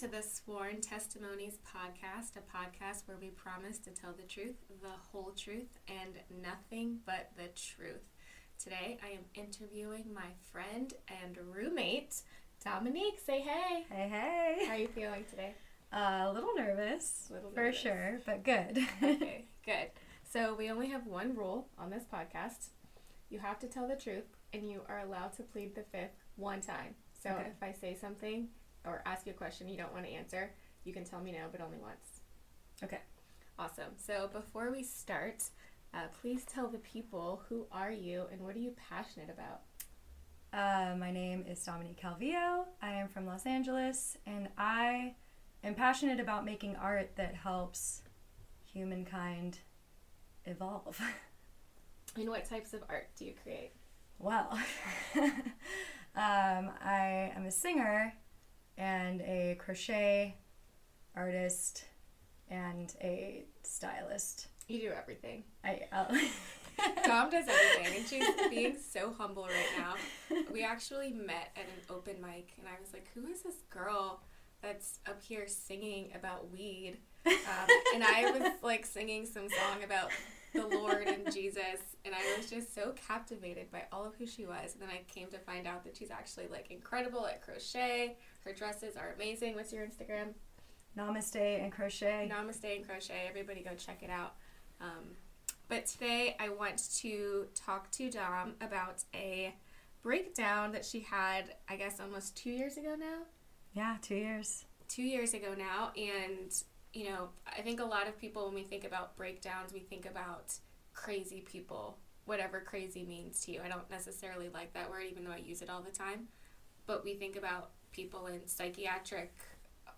To the Sworn Testimonies podcast, a podcast where we promise to tell the truth, the whole truth, and nothing but the truth. Today I am interviewing my friend and roommate, Dominique. Say hey. Hey, hey. How are you feeling today? Uh, a little nervous, A little for nervous. sure, but good. okay, good. So we only have one rule on this podcast. You have to tell the truth, and you are allowed to plead the fifth one time. So Okay. if I say something or ask you a question you don't want to answer, you can tell me no, but only once. Okay. Awesome. So before we start, uh, please tell the people who are you and what are you passionate about. Uh, my name is Dominique Calvillo. I am from Los Angeles, and I am passionate about making art that helps humankind evolve. And what types of art do you create? well, um, I am a singer and a crochet artist and a stylist. You do everything. I, uh, Dom does everything, and she's being so humble right now. We actually met at an open mic, and I was like, "Who is this girl that's up here singing about weed?" Um, and I was like singing some song about the Lord and Jesus, and I was just so captivated by all of who she was. And then I came to find out that she's actually like incredible at crochet. Her dresses are amazing. What's your Instagram? Namaste and crochet. Namaste and Crochet. Everybody go check it out. Um, but today I want to talk to Dom about a breakdown that she had, I guess, almost two years ago now. Yeah, two years. Two years ago now. And, you know, I think a lot of people, when we think about breakdowns, we think about crazy people, whatever crazy means to you. I don't necessarily like that word, even though I use it all the time. But we think about people in psychiatric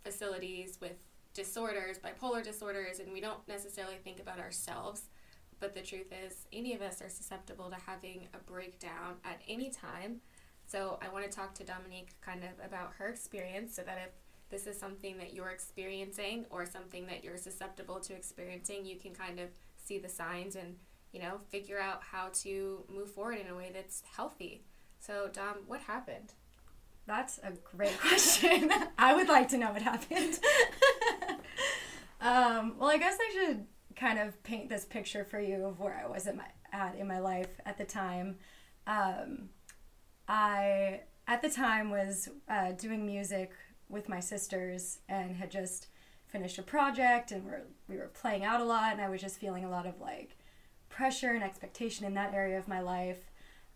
facilities with disorders, bipolar disorders, and we don't necessarily think about ourselves. But the truth is, any of us are susceptible to having a breakdown at any time. So I want to talk to Dominique kind of about her experience so that if this is something that you're experiencing or something that you're susceptible to experiencing, you can kind of see the signs and, you know, figure out how to move forward in a way that's healthy. So, Dom, what happened? That's a great question. I would like to know what happened. um, well, I guess I should kind of paint this picture for you of where I was at, my, at in my life at the time. Um, I, at the time, was uh, doing music with my sisters and had just finished a project and we're, we were playing out a lot, and I was just feeling a lot of like pressure and expectation in that area of my life.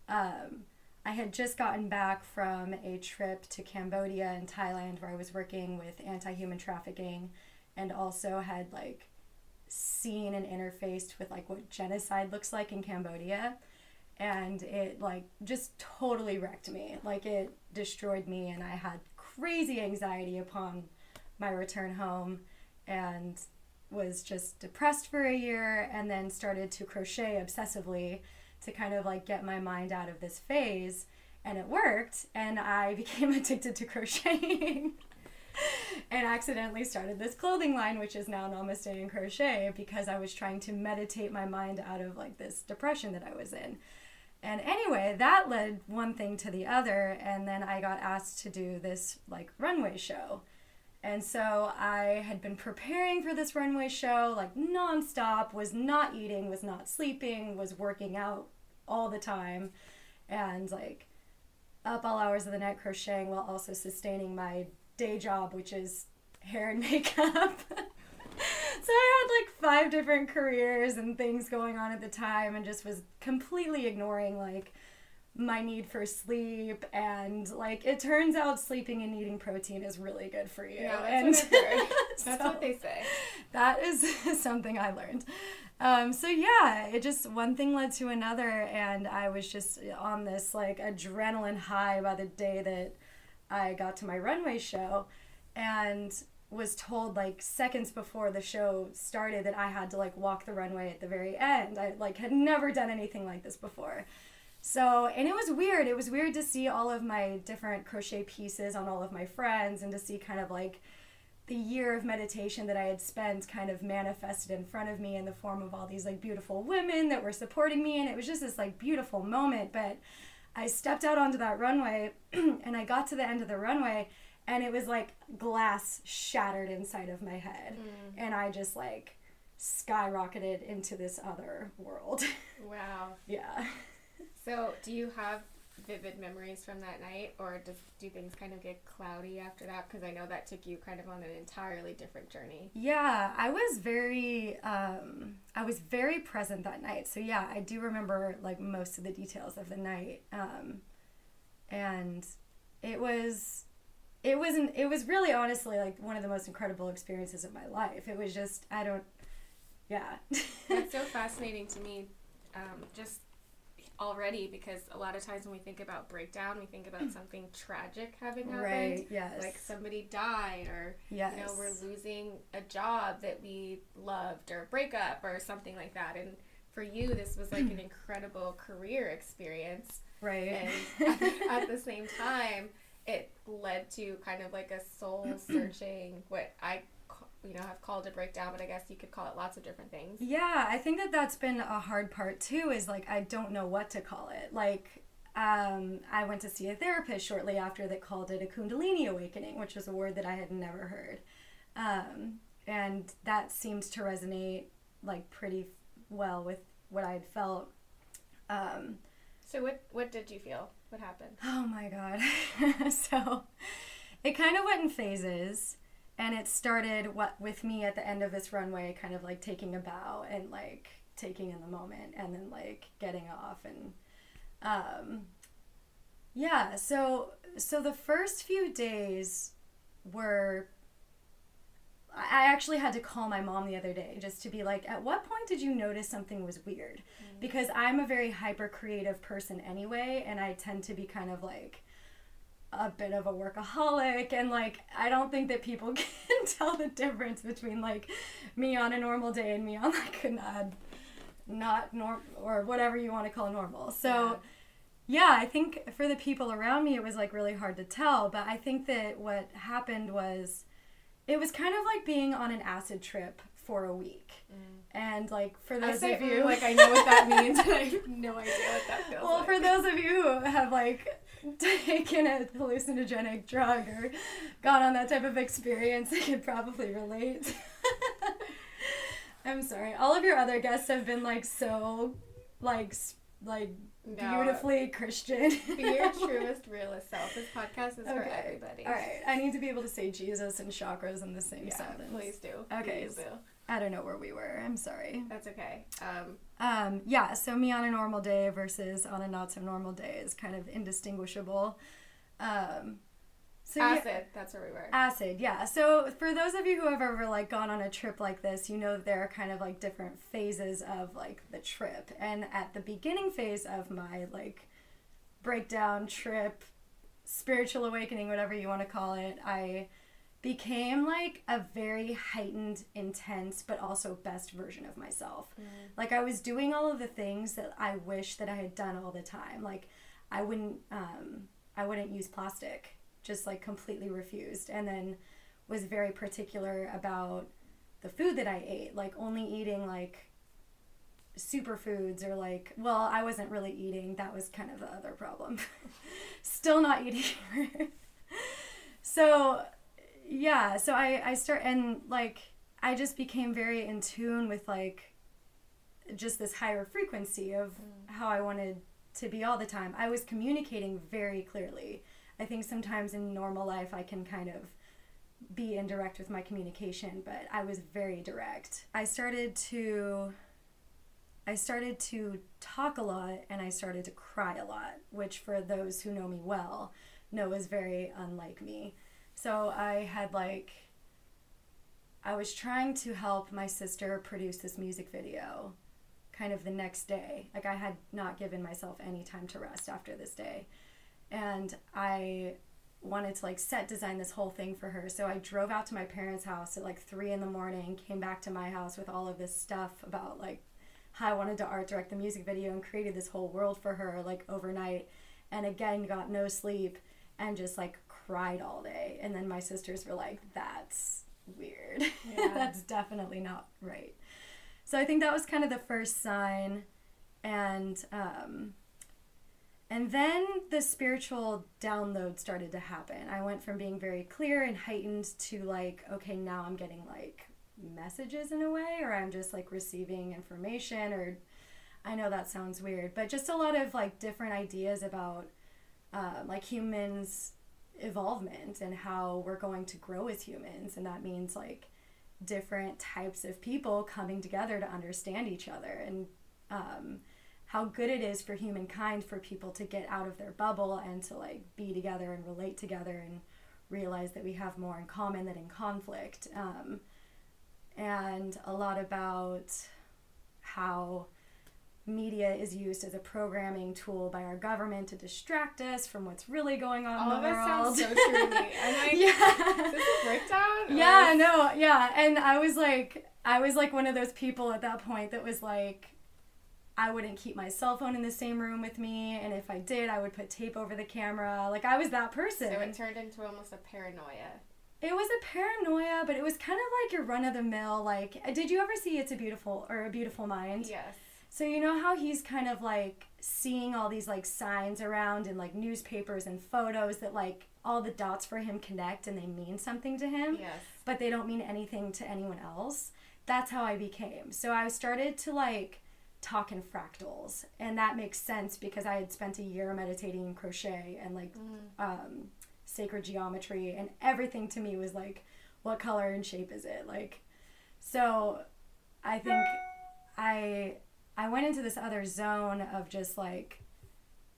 Um, I had just gotten back from a trip to Cambodia and Thailand where I was working with anti human trafficking and also had like seen and interfaced with like what genocide looks like in Cambodia. And it like just totally wrecked me. Like it destroyed me, and I had crazy anxiety upon my return home and was just depressed for a year and then started to crochet obsessively to kind of like get my mind out of this phase and it worked and i became addicted to crocheting and accidentally started this clothing line which is now namaste and crochet because i was trying to meditate my mind out of like this depression that i was in. And anyway that led one thing to the other and then i got asked to do this like runway show and so I had been preparing for this runway show like nonstop, was not eating, was not sleeping, was working out all the time, and like up all hours of the night crocheting while also sustaining my day job, which is hair and makeup. so I had like five different careers and things going on at the time and just was completely ignoring like my need for sleep and like it turns out sleeping and eating protein is really good for you. Yeah, and that's what I've heard. That's so what they say. that is something I learned. Um, so yeah, it just one thing led to another, and I was just on this like adrenaline high by the day that I got to my runway show, and was told like seconds before the show started that I had to like walk the runway at the very end. I like had never done anything like this before. So, and it was weird. It was weird to see all of my different crochet pieces on all of my friends and to see kind of like the year of meditation that I had spent kind of manifested in front of me in the form of all these like beautiful women that were supporting me. And it was just this like beautiful moment. But I stepped out onto that runway and I got to the end of the runway and it was like glass shattered inside of my head Mm. and i just like skyrocketed into this other world Wow. yeah So, do you have vivid memories from that night, or does, do things kind of get cloudy after that? Because I know that took you kind of on an entirely different journey. yeah i was very um i was very present that night so yeah i do remember like most of the details of the night um and it was it wasn't it was really honestly like one of the most incredible experiences of my life it was just i don't yeah That's so fascinating to me, um, just already because a lot of times when we think about breakdown, we think about something tragic having happened. right yes Like somebody died, or yes you know, we're losing a job that we loved, or a breakup, or something like that. And for you, this was like an incredible career experience. right And at the same time, it led to kind of like a soul searching, what I, you know, have called it a breakdown, but I guess you could call it lots of different things. Yeah, I think that that's been a hard part too. Is like I don't know what to call it. Like, um, I went to see a therapist shortly after that called it a Kundalini awakening, which was a word that I had never heard, um, and that seemed to resonate like pretty well with what I had felt. Um, So what what did you feel? What happened? Oh my god. so it kind of went in phases and it started what with me at the end of this runway kind of like taking a bow and like taking in the moment and then like getting off and um yeah, so so the first few days were I actually had to call my mom the other day just to be like, at what point did you notice something was weird? Because I'm a very hyper creative person anyway, and I tend to be kind of like a bit of a workaholic, and like, I don't think that people can tell the difference between like me on a normal day and me on like an odd, not norm or whatever you want to call normal. So, yeah, I think for the people around me, it was like really hard to tell, but I think that what happened was it was kind of like being on an acid trip for a week. And like for those of mm, you like I know what that means, and I have no idea what that feels like. well, like. for those of you who have like taken a hallucinogenic drug or gone on that type of experience, they could probably relate. I'm sorry. All of your other guests have been like so like like No. beautifully Christian. Be your truest, realest self. This podcast is for everybody. All right, I need to be able to say Jesus and chakras in the same Yeah, sentence. please do. Okay. Please do. I don't know where we were. I'm sorry. That's okay. Um, Um, yeah, so me on a normal day versus on a not so normal day is kind of indistinguishable. Um, so yeah- acid. That's where we were. acid, yeah. So for those of you who have ever like gone on a trip like this, you know there are kind of like different phases of like the trip. And at the beginning phase of my like breakdown trip, spiritual awakening, whatever you want to call it, I became like a very heightened, intense, but also best version of myself. Like I was doing all of the things that I wish that I had done all the time. Like I wouldn't um I wouldn't use plastic. Just like completely refused. And then was very particular about the food that I ate, like only eating like superfoods or like well, I wasn't really eating. That was kind of the other problem. Still not eating. so yeah, so I I start and like I just became very in tune with like just this higher frequency of mm. how I wanted to be all the time. I was communicating very clearly. I think sometimes in normal life I can kind of be indirect with my communication, but I was very direct. I started to I started to talk a lot and I started to cry a lot, which for those who know me well know is very unlike me. So I had like I was trying to help my sister produce this music video kind of the next day. Like I had not given myself any time to rest after this day. And I wanted to like set design this whole thing for her. So I drove out to my parents' house at like three in the morning, came back to my house with all of this stuff about like how I wanted to art direct the music video and created this whole world for her like overnight. And again, got no sleep and just like cried all day. And then my sisters were like, that's weird. Yeah. that's definitely not right. So I think that was kind of the first sign. And, um, and then the spiritual download started to happen. I went from being very clear and heightened to like, okay, now I'm getting like messages in a way, or I'm just like receiving information, or I know that sounds weird, but just a lot of like different ideas about uh, like humans' evolvement and how we're going to grow as humans. And that means like different types of people coming together to understand each other and um, how good it is for humankind for people to get out of their bubble and to like be together and relate together and realize that we have more in common than in conflict. Um, and a lot about how media is used as a programming tool by our government to distract us from what's really going on All in oh, the of world. that sounds so true to me. I'm like, yeah. is this a breakdown? Yeah, no, yeah. And I was like I was like one of those people at that point that was like I wouldn't keep my cell phone in the same room with me and if I did I would put tape over the camera. Like I was that person. So it turned into almost a paranoia. It was a paranoia, but it was kind of like your run of the mill like did you ever see It's a Beautiful or A Beautiful Mind? Yes. So you know how he's kind of like seeing all these like signs around and like newspapers and photos that like all the dots for him connect and they mean something to him Yes. but they don't mean anything to anyone else. That's how I became. So I started to like talk in fractals, and that makes sense because I had spent a year meditating in crochet and like um, sacred geometry, and everything to me was like, what color and shape is it? Like, so I think I I went into this other zone of just like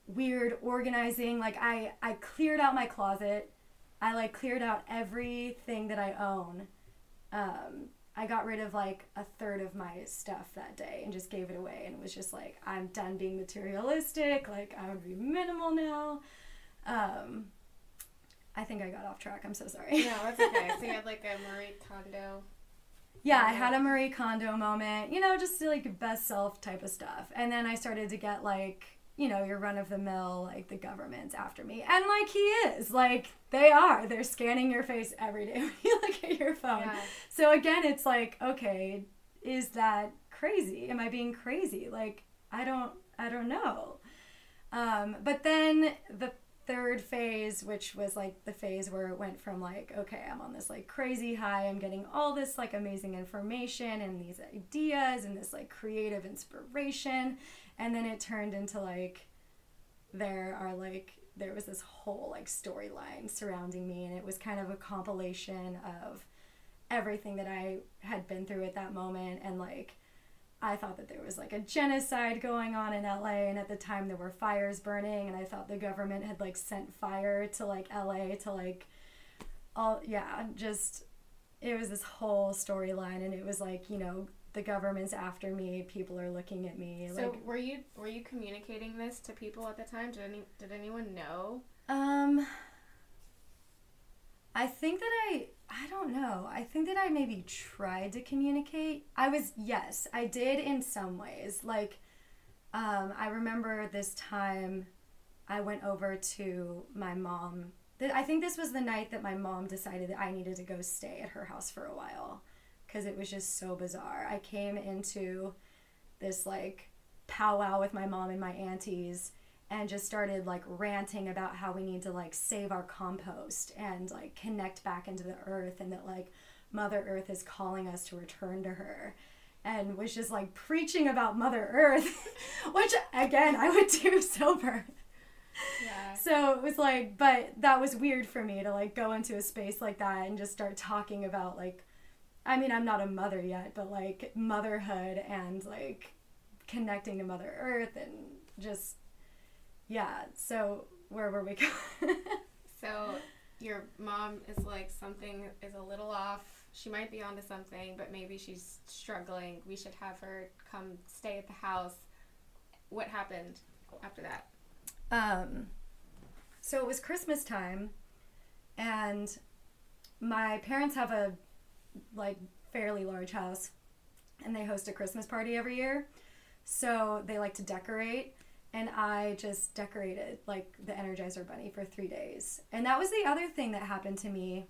weird organizing. Like I I cleared out my closet. I like cleared out everything that I own. Um, I got rid of like a third of my stuff that day and just gave it away and it was just like I'm done being materialistic. Like I would be minimal now. Um, I think I got off track. I'm so sorry. No, that's okay. So you had like a Marie Kondo. Yeah, I had a Marie Kondo moment, you know, just like best self type of stuff. And then I started to get like, you know, your run of the mill, like the government's after me. And like he is, like they are. They're scanning your face every day when you look at your phone. Yeah. So again, it's like, okay, is that crazy? Am I being crazy? Like, I don't I don't know. Um, but then the third phase, which was like the phase where it went from like, okay, I'm on this like crazy high, I'm getting all this like amazing information and these ideas and this like creative inspiration. And then it turned into like, there are like, there was this whole like storyline surrounding me, and it was kind of a compilation of everything that I had been through at that moment and like I thought that there was like a genocide going on in LA and at the time there were fires burning and I thought the government had like sent fire to like LA to like all yeah, just it was this whole storyline and it was like, you know, the government's after me, people are looking at me So like were you were you communicating this to people at the time? Did any did anyone know? Um, I think that I I don't know. I think that I maybe tried to communicate. I was yes, I did in some ways. Like um I remember this time I went over to my mom. I think this was the night that my mom decided that I needed to go stay at her house for a while because it was just so bizarre. I came into this like powwow with my mom and my aunties and just started like ranting about how we need to like save our compost and like connect back into the earth and that like mother earth is calling us to return to her and was just like preaching about mother earth which again i would do sober Yeah. so it was like but that was weird for me to like go into a space like that and just start talking about like i mean i'm not a mother yet but like motherhood and like connecting to mother earth and just yeah so where were we going So your mom is like something is a little off. She might be onto something, but maybe she's struggling. We should have her come stay at the house. What happened after that? Um, so it was Christmas time, and my parents have a like fairly large house, and they host a Christmas party every year. So they like to decorate, and I just decorated like the Energizer Bunny for three days. And that was the other thing that happened to me.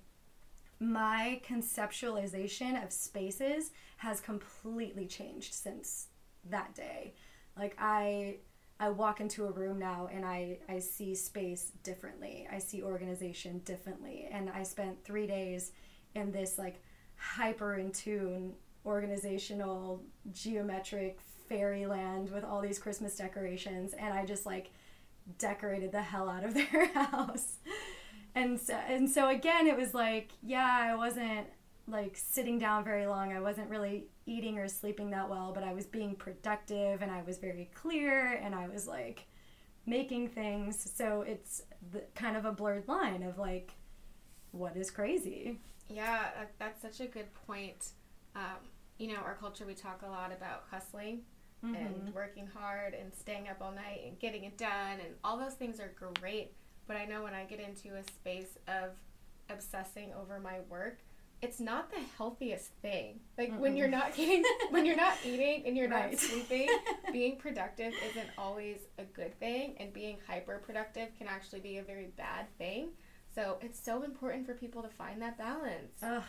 My conceptualization of spaces has completely changed since that day. Like I I walk into a room now and I, I see space differently. I see organization differently. And I spent three days in this like hyper in tune organizational geometric fairyland with all these Christmas decorations. And I just like decorated the hell out of their house. And so, and so again, it was like, yeah, I wasn't like sitting down very long. I wasn't really eating or sleeping that well, but I was being productive and I was very clear and I was like making things. So it's the, kind of a blurred line of like, what is crazy? Yeah, that's such a good point. Um, you know, our culture, we talk a lot about hustling mm-hmm. and working hard and staying up all night and getting it done, and all those things are great. But I know when I get into a space of obsessing over my work, it's not the healthiest thing. Like Mm-mm. when you're not getting, when you're not eating and you're right. not sleeping, being productive isn't always a good thing, and being hyper productive can actually be a very bad thing. So it's so important for people to find that balance. Ugh,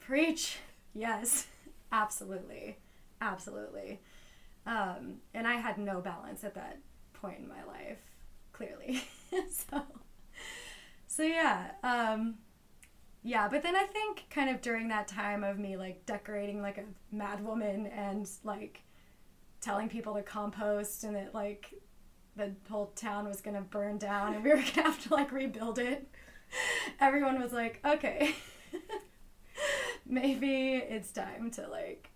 preach. Yes, absolutely, absolutely. Um, and I had no balance at that point in my life, clearly. so, so yeah. Um, yeah, but then I think kind of during that time of me like decorating like a mad woman and like telling people to compost and that like the whole town was gonna burn down and we were gonna have to like rebuild it. Everyone was like, okay, maybe it's time to like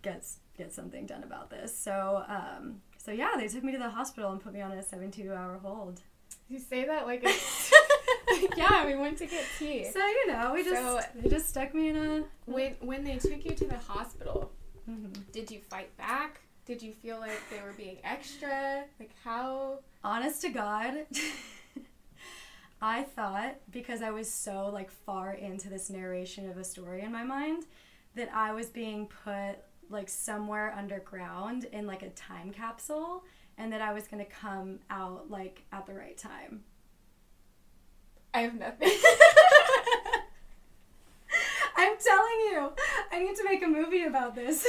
get get something done about this. So um, so yeah, they took me to the hospital and put me on a 72 hour hold. You say that like it's yeah, we went to get tea. So you know, we just so, they just stuck me in a. When when they took you to the hospital, mm-hmm. did you fight back? Did you feel like they were being extra? Like how? Honest to God. I thought because I was so like far into this narration of a story in my mind that I was being put like somewhere underground in like a time capsule and that I was going to come out like at the right time. I have nothing. I'm telling you, I need to make a movie about this.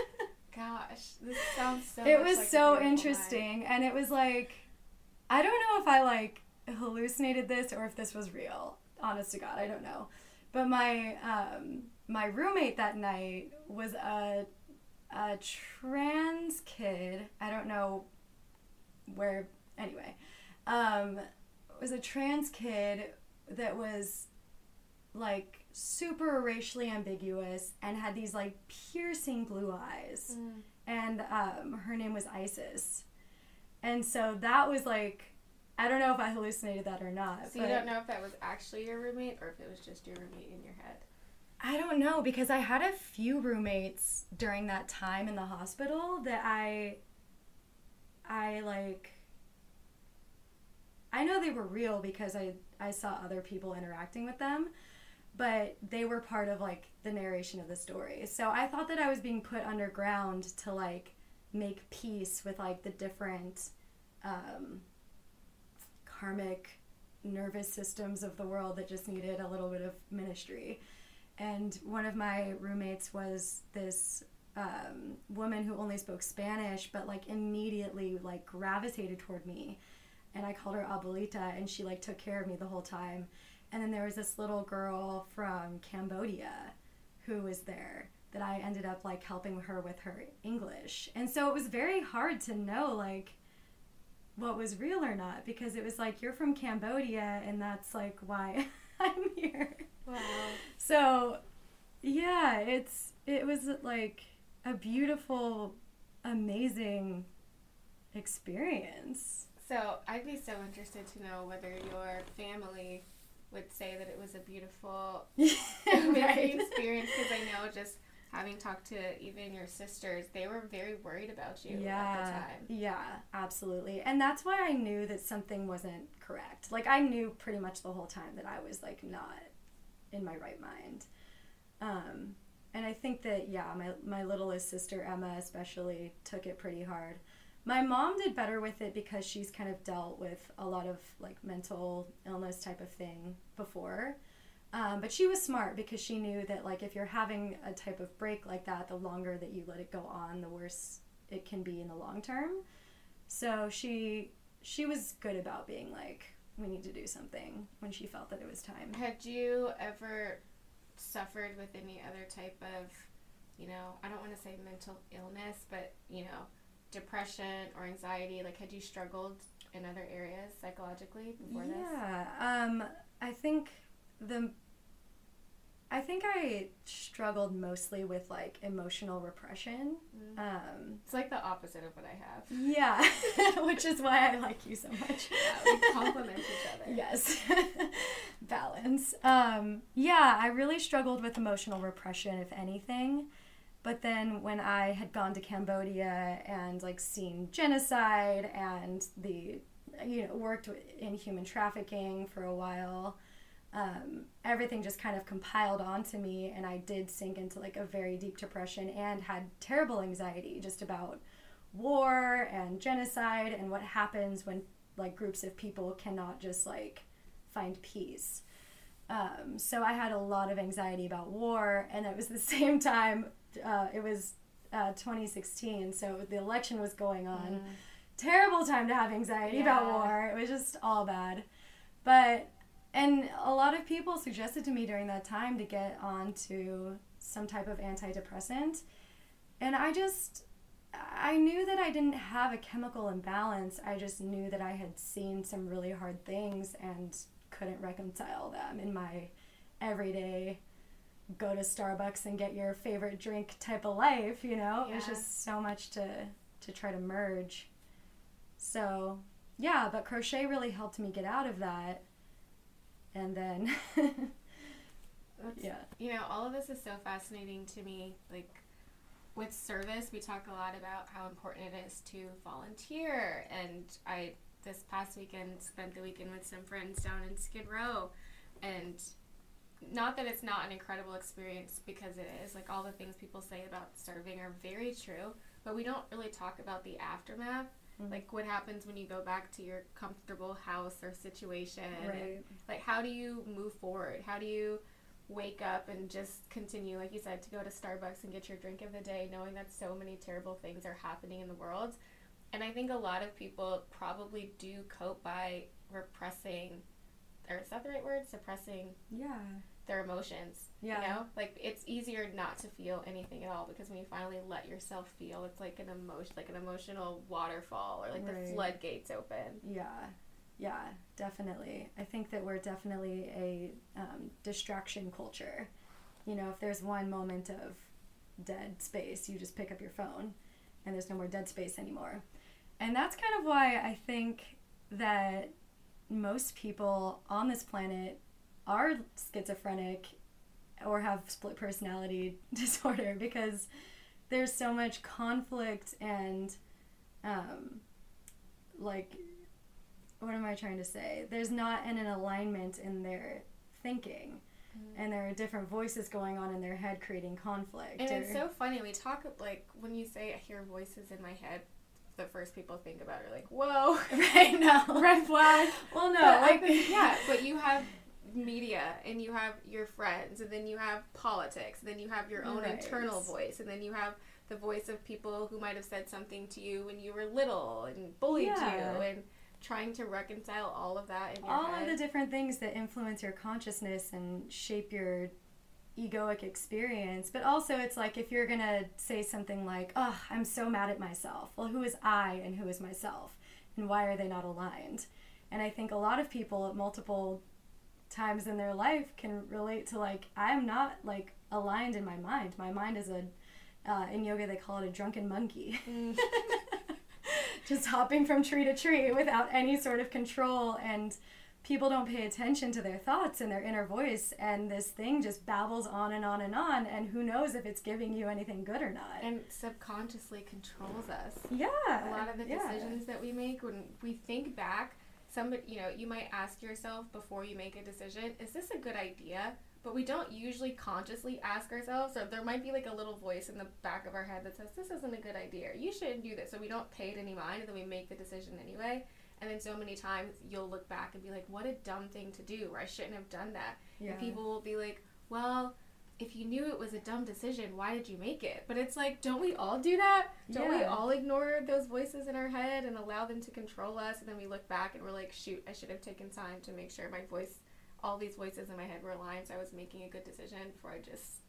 Gosh, this sounds so. It was like so interesting, and it was like, I don't know if I like hallucinated this or if this was real. Honest to God, I don't know. But my um, my roommate that night was a a trans kid. I don't know where. Anyway, um, was a trans kid that was like super racially ambiguous and had these like piercing blue eyes. Mm. And um, her name was Isis. And so that was like, I don't know if I hallucinated that or not. So you don't know if that was actually your roommate or if it was just your roommate in your head? I don't know because I had a few roommates during that time in the hospital that I I like I know they were real because I I saw other people interacting with them, but they were part of like the narration of the story. So I thought that I was being put underground to like make peace with like the different um, karmic nervous systems of the world that just needed a little bit of ministry. And one of my roommates was this um, woman who only spoke Spanish, but like immediately like gravitated toward me and I called her Abuelita, and she like took care of me the whole time. And then there was this little girl from Cambodia who was there that I ended up like helping her with her English. And so it was very hard to know like what was real or not because it was like you're from Cambodia and that's like why I'm here. Wow. So yeah, it's it was like a beautiful amazing experience. So I'd be so interested to know whether your family would say that it was a beautiful right. experience because I know just having talked to even your sisters, they were very worried about you yeah, at the time. Yeah, absolutely. And that's why I knew that something wasn't correct. Like I knew pretty much the whole time that I was like not in my right mind. Um, and I think that yeah, my my littlest sister Emma especially took it pretty hard. My mom did better with it because she's kind of dealt with a lot of like mental illness type of thing before. Um, but she was smart because she knew that like if you're having a type of break like that, the longer that you let it go on, the worse it can be in the long term. So she she was good about being like, we need to do something when she felt that it was time. Had you ever suffered with any other type of, you know, I don't want to say mental illness, but you know, depression or anxiety? Like, had you struggled in other areas psychologically before this? Yeah, um, I think the I think I struggled mostly with like emotional repression. Mm. Um, It's like the opposite of what I have. yeah, which is why I like you so much. Yeah, we complement each other. Yes, balance. Um, yeah, I really struggled with emotional repression, if anything. But then when I had gone to Cambodia and like seen genocide and the, you know, worked in human trafficking for a while, um, everything just kind of compiled onto me, and I did sink into like a very deep depression and had terrible anxiety just about war and genocide and what happens when like groups of people cannot just like find peace. Um, so I had a lot of anxiety about war, and it was the same time. Uh, it was uh, 2016, so the election was going on. Mm. Terrible time to have anxiety about war. It was just all bad. But and a lot of people suggested to me during that time to get onto some type of antidepressant, and I just I knew that I didn't have a chemical imbalance. I just knew that I had seen some really hard things and couldn't reconcile them in my everyday go to Starbucks and get your favorite drink type of life, you know? It was just so much to to try to merge. So, yeah, but crochet really helped me get out of that. And then yeah. You know, all of this is so fascinating to me. Like, with service, we talk a lot about how important it is to volunteer. And I, this past weekend, spent the weekend with some friends down in Skid Row. And not that it's not an incredible experience because it is. Like, all the things people say about serving are very true. But we don't really talk about the aftermath. Mhm. Like, what happens when you go back to your comfortable house or situation? and Right. like how do you move forward how do you wake up and just continue like you said to go to starbucks and get your drink of the day knowing that so many terrible things are happening in the world and i think a lot of people probably do cope by repressing or is that the right word suppressing Yeah. Their emotions Yeah. you know like it's easier not to feel anything at all because when you finally let yourself feel it's like an emotion like an emotional waterfall or like Right. the floodgates open Yeah, yeah, definitely. I think that we're definitely a um, distraction culture. You know, if there's one moment of dead space, you just pick up your phone and there's no more dead space anymore. And that's kind of why I think that most people on this planet are schizophrenic or have split personality disorder because there's so much conflict and um, like what am I trying to say? There's not an, an alignment in their thinking, and there are different voices going on in their head creating conflict. And or- it's so funny. We talk like when you say I hear voices in my head, the first people think about are like, "Whoa, right now. red flag." Well, no, But I like think- yeah, but you have media, and you have your friends, and then you have politics, and then you have your own Right. internal voice, and then you have the voice of people who might have said something to you when you were little and bullied Yeah. you, and trying to reconcile all of that in your all head. of the different things that influence your consciousness and shape your egoic experience. But also, it's like if you're gonna say something like, "Oh, I'm so mad at myself." Well, who is I and who is myself, and why are they not aligned? And I think a lot of people at multiple times in their life can relate to like, I'm not like aligned in my mind. My mind is a uh, in yoga they call it a drunken monkey. Mm. just hopping from tree to tree without any sort of control and people don't pay attention to their thoughts and their inner voice and this thing just babbles on and on and on and who knows if it's giving you anything good or not and subconsciously controls us. yeah a lot of the yeah. decisions that we make when we think back somebody you know you might ask yourself before you make a decision is this a good idea? But we don't usually consciously ask ourselves so there might be like a little voice in the back of our head that says this isn't a good idea. You shouldn't do this. So we don't pay it any mind and then we make the decision anyway. And then so many times you'll look back and be like what a dumb thing to do or i shouldn't have done that. Yeah. and people will be like well if you knew it was a dumb decision, why did you make it? But it's like, don't we all do that? Don't we all ignore those voices in our head and allow them to control us? And then we look back and we're like, shoot, I should have taken time to make sure my voice, all these voices in my head were aligned so I was making a good decision before I just.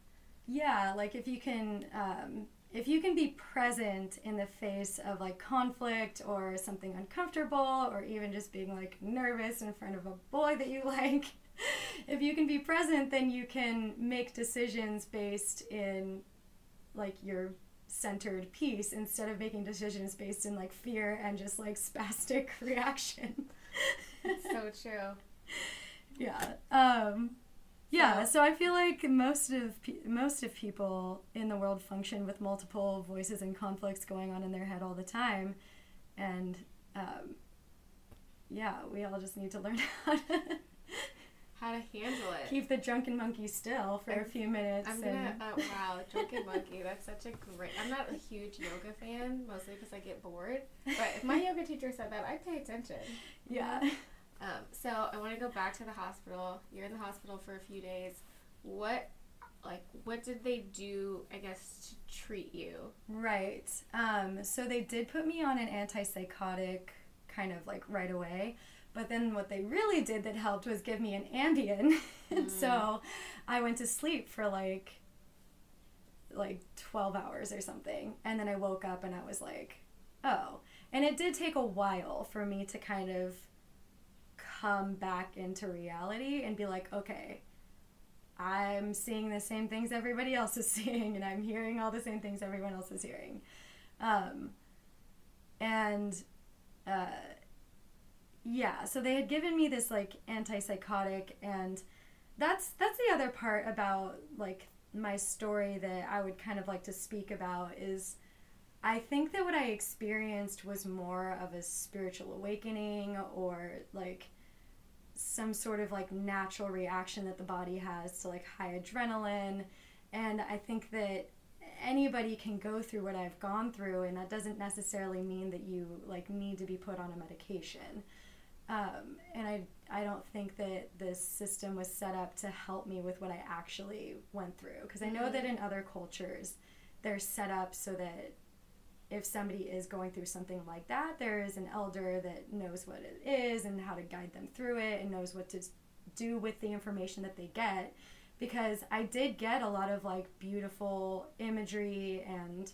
Yeah, like if you can, um, if you can be present in the face of like conflict or something uncomfortable, or even just being like nervous in front of a boy that you like, if you can be present, then you can make decisions based in like your centered peace instead of making decisions based in like fear and just like spastic reaction. so true. yeah um yeah So- so i feel like most of pe- most of people in the world function with multiple voices and conflicts going on in their head all the time and um yeah we all just need to learn how to How to handle it. keep the drunken monkey still for a few minutes I'm and gonna. Uh, wow, drunken monkey. That's such a great. I'm not a huge yoga fan, mostly because I get bored. But if my yoga teacher said that, I'd pay attention. yeah Um, so I want to go back to the hospital. You're in the hospital for a few days. What, like, what did they do? I guess to treat you. Right. Um, so they did put me on an antipsychotic kind of like right away. But then what they really did that helped was give me an Ambien. and so I went to sleep for like like 12 hours or something. And then I woke up and I was like, "Oh." And it did take a while for me to kind of come back into reality and be like, "Okay, I'm seeing the same things everybody else is seeing, and I'm hearing all the same things everyone else is hearing. Um, and uh, yeah, so they had given me this like antipsychotic, and that's that's the other part about like my story that I would kind of like to speak about is. I think that what I experienced was more of a spiritual awakening or like some sort of like natural reaction that the body has to like high adrenaline and i think that anybody can go through what i've gone through and that doesn't necessarily mean that you like need to be put on a medication um, and I, I don't think that this system was set up to help me with what i actually went through because i know that in other cultures they're set up so that if somebody is going through something like that, there is an elder that knows what it is and how to guide them through it and knows what to do with the information that they get. Because I did get a lot of like beautiful imagery and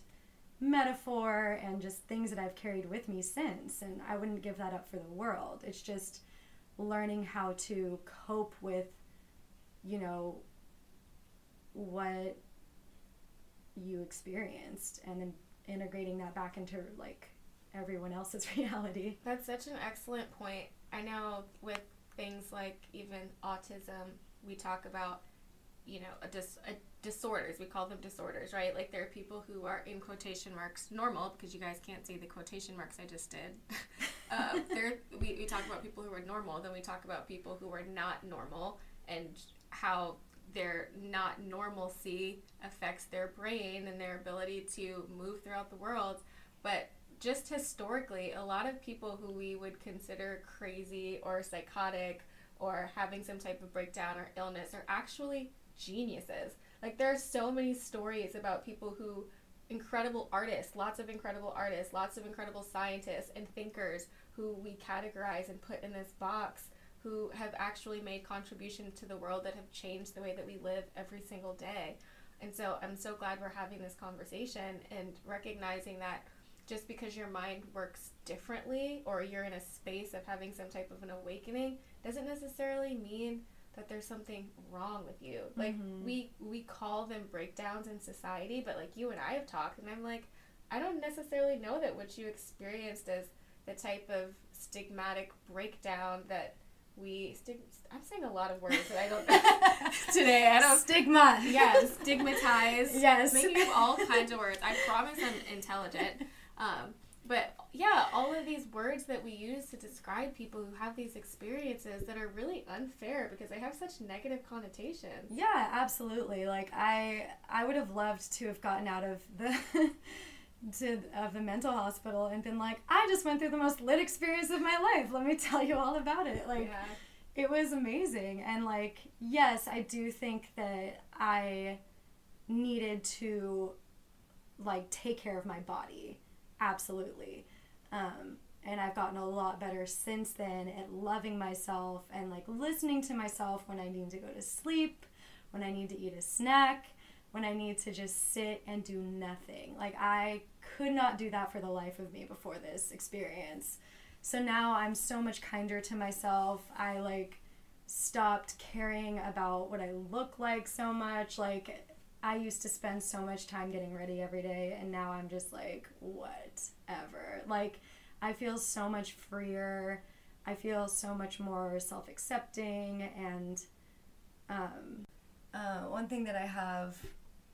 metaphor and just things that I've carried with me since. And I wouldn't give that up for the world. It's just learning how to cope with, you know, what you experienced and then integrating that back into like everyone else's reality. That's such an excellent point. I know with things like even autism, we talk about, you know, a dis- a disorders. We call them disorders, right? Like there are people who are in quotation marks normal because you guys can't see the quotation marks I just did. uh, there, we, we talk about people who are normal. Then we talk about people who are not normal and how their not normalcy affects their brain and their ability to move throughout the world. But just historically, a lot of people who we would consider crazy or psychotic or having some type of breakdown or illness are actually geniuses. Like, there are so many stories about people who, incredible artists, lots of incredible artists, lots of incredible scientists and thinkers who we categorize and put in this box who have actually made contributions to the world that have changed the way that we live every single day. And so I'm so glad we're having this conversation and recognizing that just because your mind works differently or you're in a space of having some type of an awakening doesn't necessarily mean that there's something wrong with you. Like Mhm. we we call them breakdowns in society, but like you and I have talked and I'm like I don't necessarily know that what you experienced is the type of stigmatic breakdown that we stig- I'm saying a lot of words that I don't today. I don't Stigma. yeah, stigmatized. Yes. Making up all kinds of words. I promise I'm intelligent. Um, but yeah, all of these words that we use to describe people who have these experiences that are really unfair because they have such negative connotations. Yeah, absolutely. Like I I would have loved to have gotten out of the to of the mental hospital and been like, I just went through the most lit experience of my life. Let me tell you all about it. Like yeah. it was amazing. And like, yes, I do think that I needed to like take care of my body. Absolutely. Um, and I've gotten a lot better since then at loving myself and like listening to myself when I need to go to sleep, when I need to eat a snack, when I need to just sit and do nothing. Like I could not do that for the life of me before this experience. So now I'm so much kinder to myself. I like stopped caring about what I look like so much. Like I used to spend so much time getting ready every day and now I'm just like whatever. Like I feel so much freer. I feel so much more self accepting. And um, uh, one thing that I have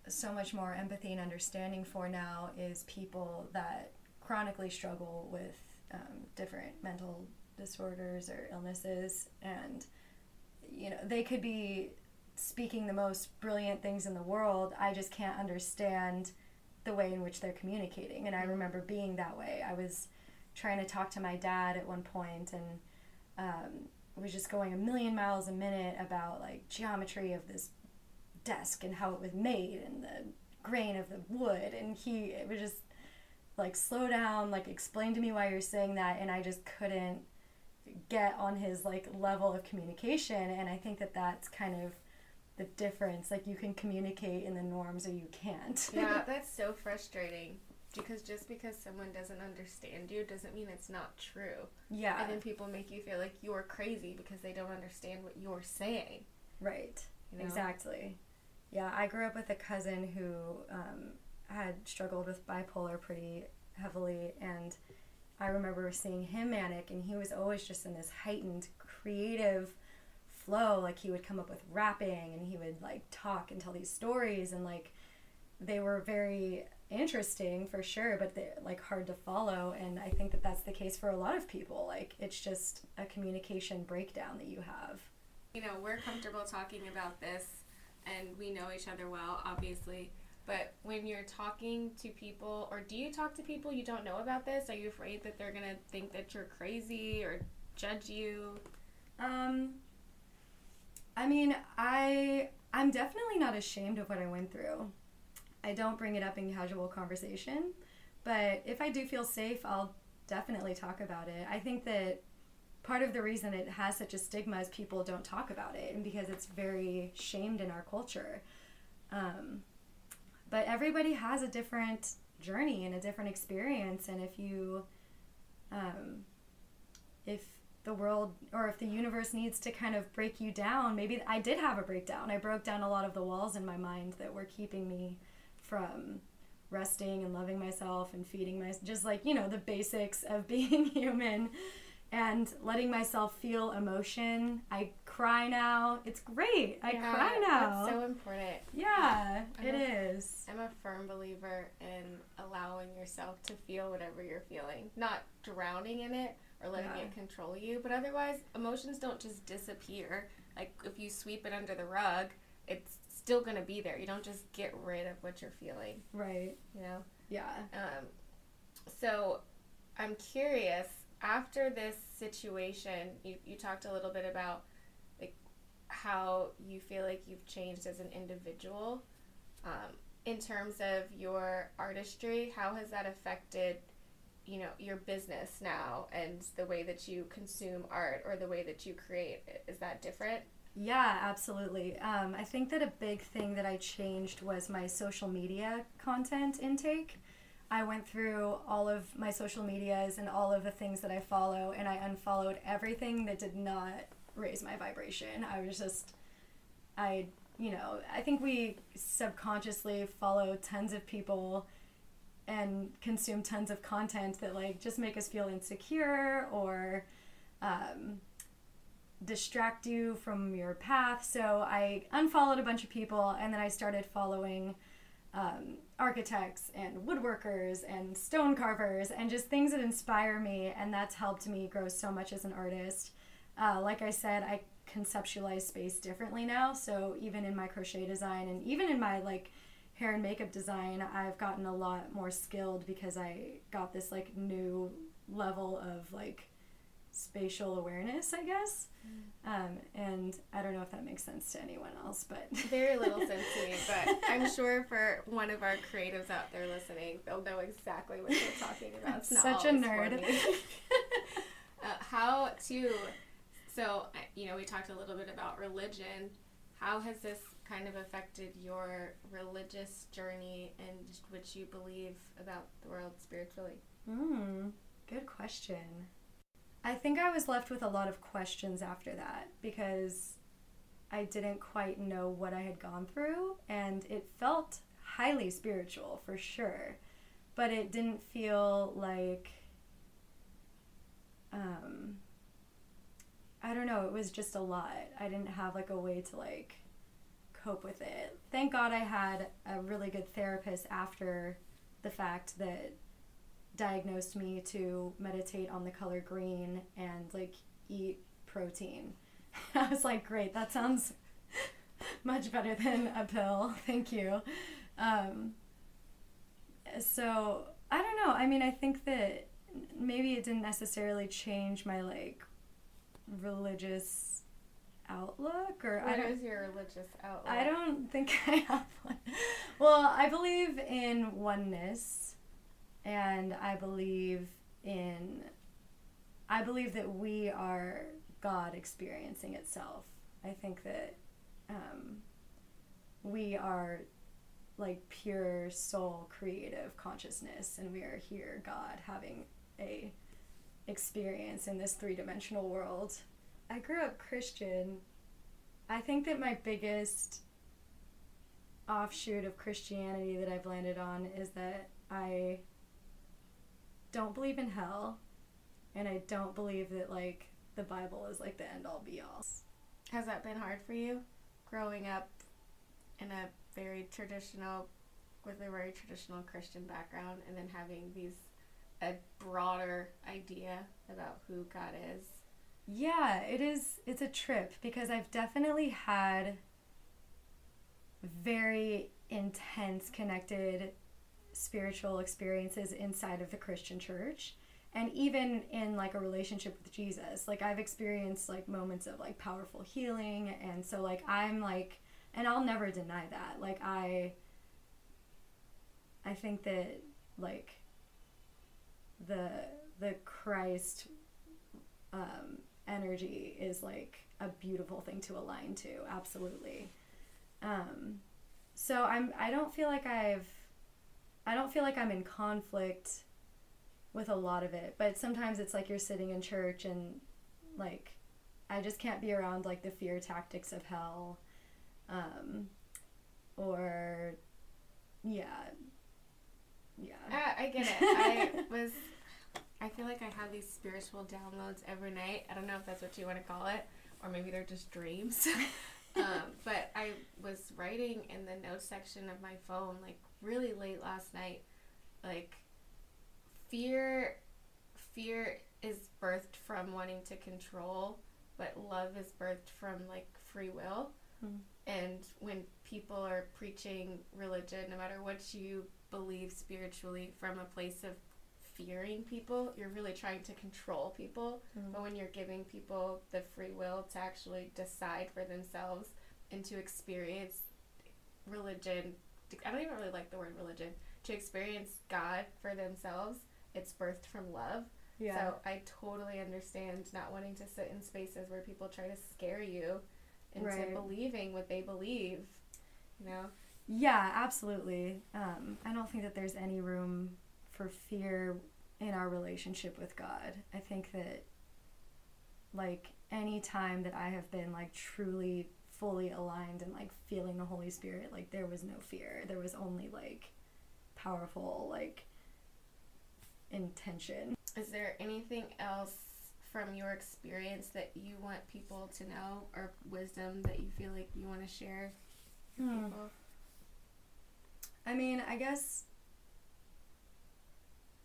so much more empathy and understanding for now is people that chronically struggle with um, different mental disorders or illnesses. And, you know, they could be speaking the most brilliant things in the world. I just can't understand the way in which they're communicating. And I remember being that way. I was trying to talk to my dad at one point and um, was just going a million miles a minute about like geometry of this desk and how it was made and the grain of the wood and he it was just like slow down like explain to me why you're saying that and i just couldn't get on his like level of communication and i think that that's kind of the difference like you can communicate in the norms or you can't yeah that's so frustrating because just because someone doesn't understand you doesn't mean it's not true. Yeah. And then people make you feel like you're crazy because they don't understand what you're saying. Right. You know? Exactly. Yeah, I grew up with a cousin who um, had struggled with bipolar pretty heavily, and I remember seeing him manic, and he was always just in this heightened creative flow. Like he would come up with rapping, and he would like talk and tell these stories, and like they were very interesting for sure, but they're like hard to follow. And I think that that's the case for a lot of people. Like it's just a communication breakdown that you have. You know, we're comfortable talking about this and we know each other well, obviously. But when you're talking to people, or do you talk to people you don't know about this? Are you afraid that they're gonna think that you're crazy or judge you? Um, I mean, I I'm definitely not ashamed of what I went through. I don't bring it up in casual conversation, but if I do feel safe, I'll definitely talk about it. I think that part of the reason it has such a stigma is people don't talk about it and because it's very shamed in our culture. Um, but everybody has a different journey and a different experience, and if you, um, if the world or if the universe needs to kind of break you down, maybe I did have a breakdown. I broke down a lot of the walls in my mind that were keeping me from resting and loving myself and feeding myself, just like, you know, the basics of being human and letting myself feel emotion. I cry now. It's great. I yeah, cry now. That's so important. Yeah, I'm it a, is. I'm a firm believer in allowing yourself to feel whatever you're feeling, not drowning in it or letting yeah. it control you. But otherwise, emotions don't just disappear. Like if you sweep it under the rug, it's still going to be there. You don't just get rid of what you're feeling. Right. You know? Yeah. Um, so I'm curious, after this situation, you, you talked a little bit about like how you feel like you've changed as an individual. Um, in terms of your artistry, how has that affected you know your business now and the way that you consume art or the way that you create is that different yeah, absolutely. Um, I think that a big thing that I changed was my social media content intake. I went through all of my social medias and all of the things that I follow, and I unfollowed everything that did not raise my vibration. I was just, I, you know, I think we subconsciously follow tons of people and consume tons of content that like just make us feel insecure or um, distract you from your path. So I unfollowed a bunch of people and then I started following um, architects and woodworkers and stone carvers and just things that inspire me. And that's helped me grow so much as an artist. Uh, like I said, I conceptualize space differently now. So even in my crochet design and even in my like hair and makeup design, I've gotten a lot more skilled because I got this like new level of like spatial awareness, I guess. Um, and I don't know if that makes sense to anyone else, but very little sense to me. But I'm sure for one of our creatives out there listening, they'll know exactly what you're talking about. It's not Such a nerd. uh, how to? So you know, we talked a little bit about religion. How has this kind of affected your religious journey and what you believe about the world spiritually? Hmm, good question. I think I was left with a lot of questions after that because I didn't quite know what I had gone through, and it felt highly spiritual for sure, but it didn't feel like. Um, I don't know, it was just a lot. I didn't have like a way to like cope with it. Thank God I had a really good therapist after the fact that diagnosed me to meditate on the color green and like eat protein. I was like, great, that sounds much better than a pill. Thank you. Um, so I don't know. I mean, I think that maybe it didn't necessarily change my like religious outlook or what I is your religious outlook? I don't think I have one. Well, I believe in oneness and I believe in I believe that we are God experiencing itself. I think that um, we are like pure soul creative consciousness and we are here God having a experience in this three-dimensional world. I grew up Christian. I think that my biggest offshoot of Christianity that I've landed on is that I don't believe in hell and I don't believe that like the Bible is like the end all be all. Has that been hard for you growing up in a very traditional with a very traditional Christian background and then having these a broader idea about who God is? Yeah, it is it's a trip because I've definitely had very intense connected spiritual experiences inside of the Christian church and even in like a relationship with Jesus. Like I've experienced like moments of like powerful healing and so like I'm like and I'll never deny that. Like I I think that like the the Christ um, energy is like a beautiful thing to align to. Absolutely. Um, so I'm. I don't feel like I've. I don't feel like I'm in conflict with a lot of it, but sometimes it's like you're sitting in church and like I just can't be around like the fear tactics of hell, um, or yeah, yeah. I, I get it. I was. I feel like I have these spiritual downloads every night. I don't know if that's what you want to call it, or maybe they're just dreams. um, but I was writing in the notes section of my phone like really late last night, like fear. Fear is birthed from wanting to control, but love is birthed from like free will. Mm. And when people are preaching religion, no matter what you believe spiritually, from a place of fearing people, you're really trying to control people. Mm. But when you're giving people the free will to actually decide for themselves and to experience religion, I don't even really like the word religion, to experience God for themselves, it's birthed from love. Yeah. So I totally understand not wanting to sit in spaces where people try to scare you into Right. believing what they believe. You know? Yeah, absolutely. Um, I don't think that there's any room for fear in our relationship with God. I think that, like, any time that I have been, like, truly, fully aligned and, like, feeling the Holy Spirit, like, there was no fear. There was only, like, powerful, like, intention. Is there anything else from your experience that you want people to know or wisdom that you feel like you want to share with Hmm. people? I mean, I guess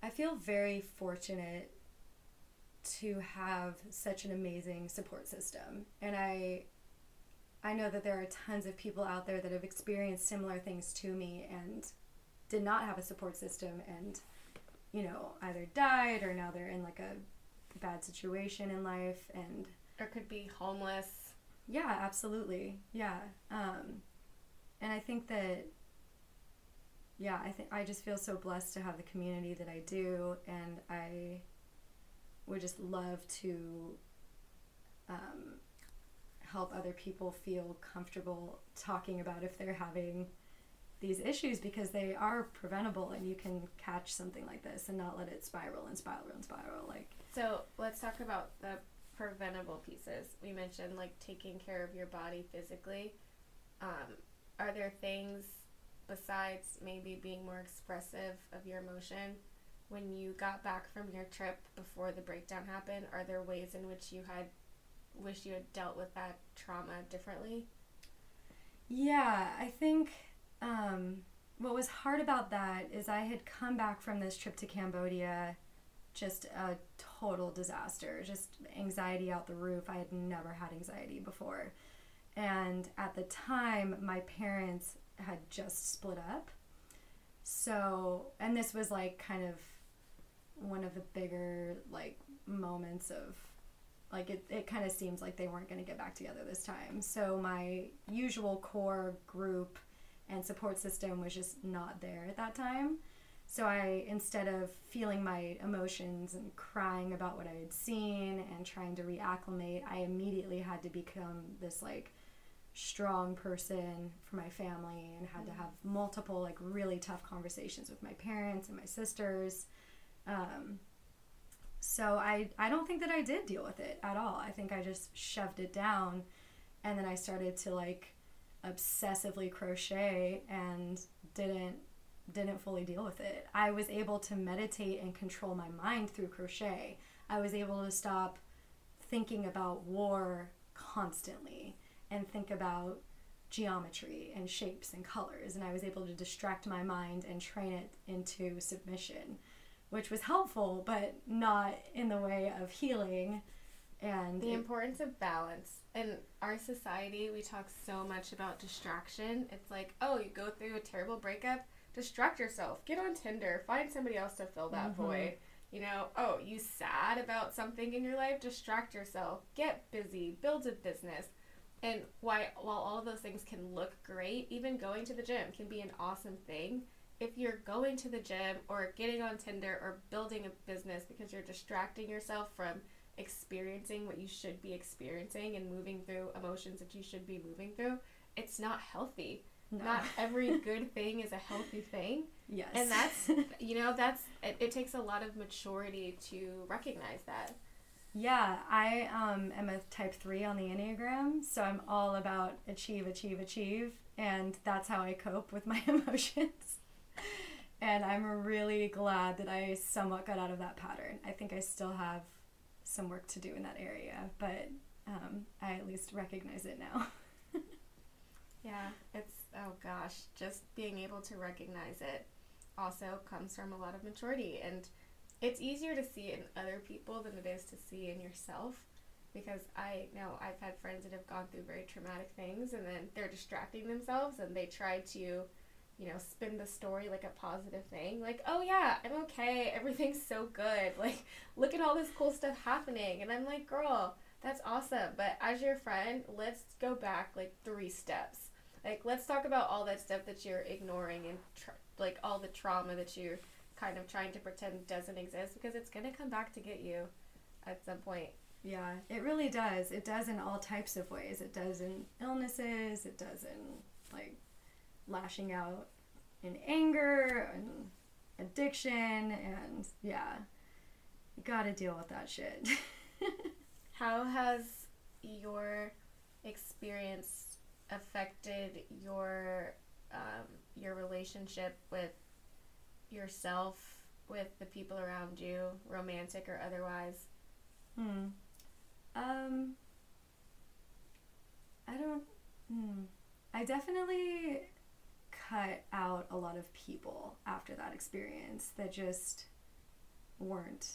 I feel very fortunate to have such an amazing support system. And I I know that there are tons of people out there that have experienced similar things to me and did not have a support system and you know, either died or now they're in like a bad situation in life and or could be homeless. Yeah, absolutely. Yeah. Um, and I think that yeah, I think I just feel so blessed to have the community that I do, and I would just love to um, help other people feel comfortable talking about if they're having these issues because they are preventable and you can catch something like this and not let it spiral and spiral and spiral like so let's talk about the preventable pieces. We mentioned like taking care of your body physically. Um, are there things besides maybe being more expressive of your emotion when you got back from your trip before the breakdown happened are there ways in which you had wish you had dealt with that trauma differently? Yeah i think um, what was hard about that is i had come back from this trip to cambodia just a total disaster just anxiety out the roof. I had never had anxiety before. And at the time my parents had just split up. So, and this was like kind of one of the bigger like moments of like it, it kind of seems like they weren't going to get back together this time. So my usual core group and support system was just not there at that time. So I instead of feeling my emotions and crying about what I had seen and trying to reacclimate, I immediately had to become this like strong person for my family and had to have multiple like really tough conversations with my parents and my sisters. Um, so I, I don't think that i did deal with it at all. I think i just shoved it down and then i started to like obsessively crochet and didn't didn't fully deal with it. I was able to meditate and control my mind through crochet. I was able to stop thinking about war constantly and think about geometry and shapes and colors and I was able to distract my mind and train it into submission which was helpful but not in the way of healing and the it, importance of balance. In our society we talk so much about distraction. It's like oh you go through a terrible breakup distract yourself. Get on tinder. Find somebody else to fill that mm-hmm. void. You know oh you sad about something in your life? Distract yourself. Get busy. Build a business and why while all of those things can look great, even going to the gym can be an awesome thing. If you're going to the gym or getting on Tinder or building a business because you're distracting yourself from experiencing what you should be experiencing and moving through emotions that you should be moving through, it's not healthy. No. Not every good thing is a healthy thing. Yes. And that's, you know, that's, it, it takes a lot of maturity to recognize that. Yeah, I um, am a type three on the Enneagram, so I'm all about achieve, achieve, achieve, and that's how I cope with my emotions. and I'm really glad that I somewhat got out of that pattern. I think I still have some work to do in that area, but um, I at least recognize it now. yeah, it's, oh gosh, just being able to recognize it also comes from a lot of maturity. And it's easier to see in other people than it is to see in yourself because I know I've had friends that have gone through very traumatic things and then they're distracting themselves and they try to, you know, spin the story like a positive thing. Like, oh yeah, I'm okay. Everything's so good. Like, look at all this cool stuff happening. And I'm like, girl, that's awesome. But as your friend, let's go back like three steps. Like, let's talk about all that stuff that you're ignoring and tr- like all the trauma that you're kind of trying to pretend doesn't exist because it's going to come back to get you at some point. Yeah, it really does. It does in all types of ways. It does in illnesses, it does in like lashing out in anger and addiction and yeah. You got to deal with that shit. How has your experience affected your um, your relationship with yourself with the people around you, romantic or otherwise? Hmm. Um. I don't. Hmm. I definitely cut out a lot of people after that experience that just weren't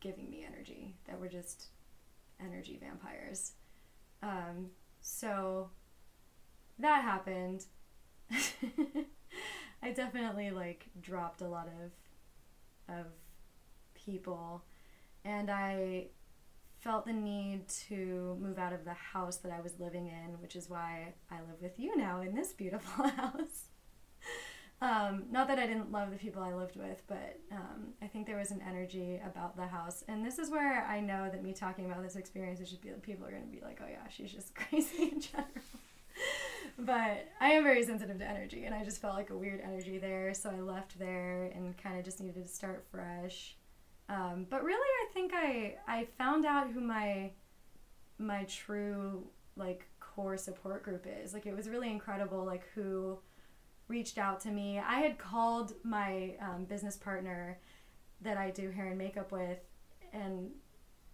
giving me energy, that were just energy vampires. Um, so that happened. I definitely like dropped a lot of of people and I felt the need to move out of the house that I was living in, which is why I live with you now in this beautiful house. Um, not that I didn't love the people I lived with, but um, I think there was an energy about the house. And this is where I know that me talking about this experience is just be people are going to be like, oh yeah, she's just crazy in general. But I am very sensitive to energy, and I just felt like a weird energy there. So I left there and kind of just needed to start fresh. Um, but really, I think I I found out who my my true like core support group is. Like it was really incredible. Like who reached out to me. I had called my um, business partner that I do hair and makeup with, and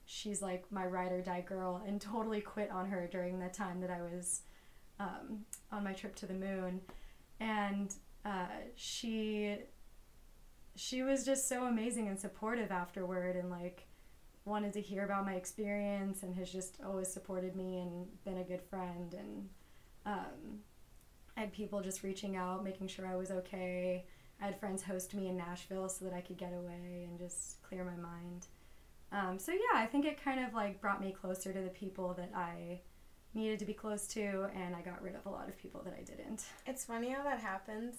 she's like my ride or die girl, and totally quit on her during the time that I was um, on my trip to the moon, and uh, she she was just so amazing and supportive afterward, and like wanted to hear about my experience, and has just always supported me and been a good friend, and um, I had people just reaching out, making sure I was okay. I had friends host me in Nashville so that I could get away and just clear my mind. Um, so yeah, I think it kind of like brought me closer to the people that I needed to be close to, and I got rid of a lot of people that I didn't. It's funny how that happens.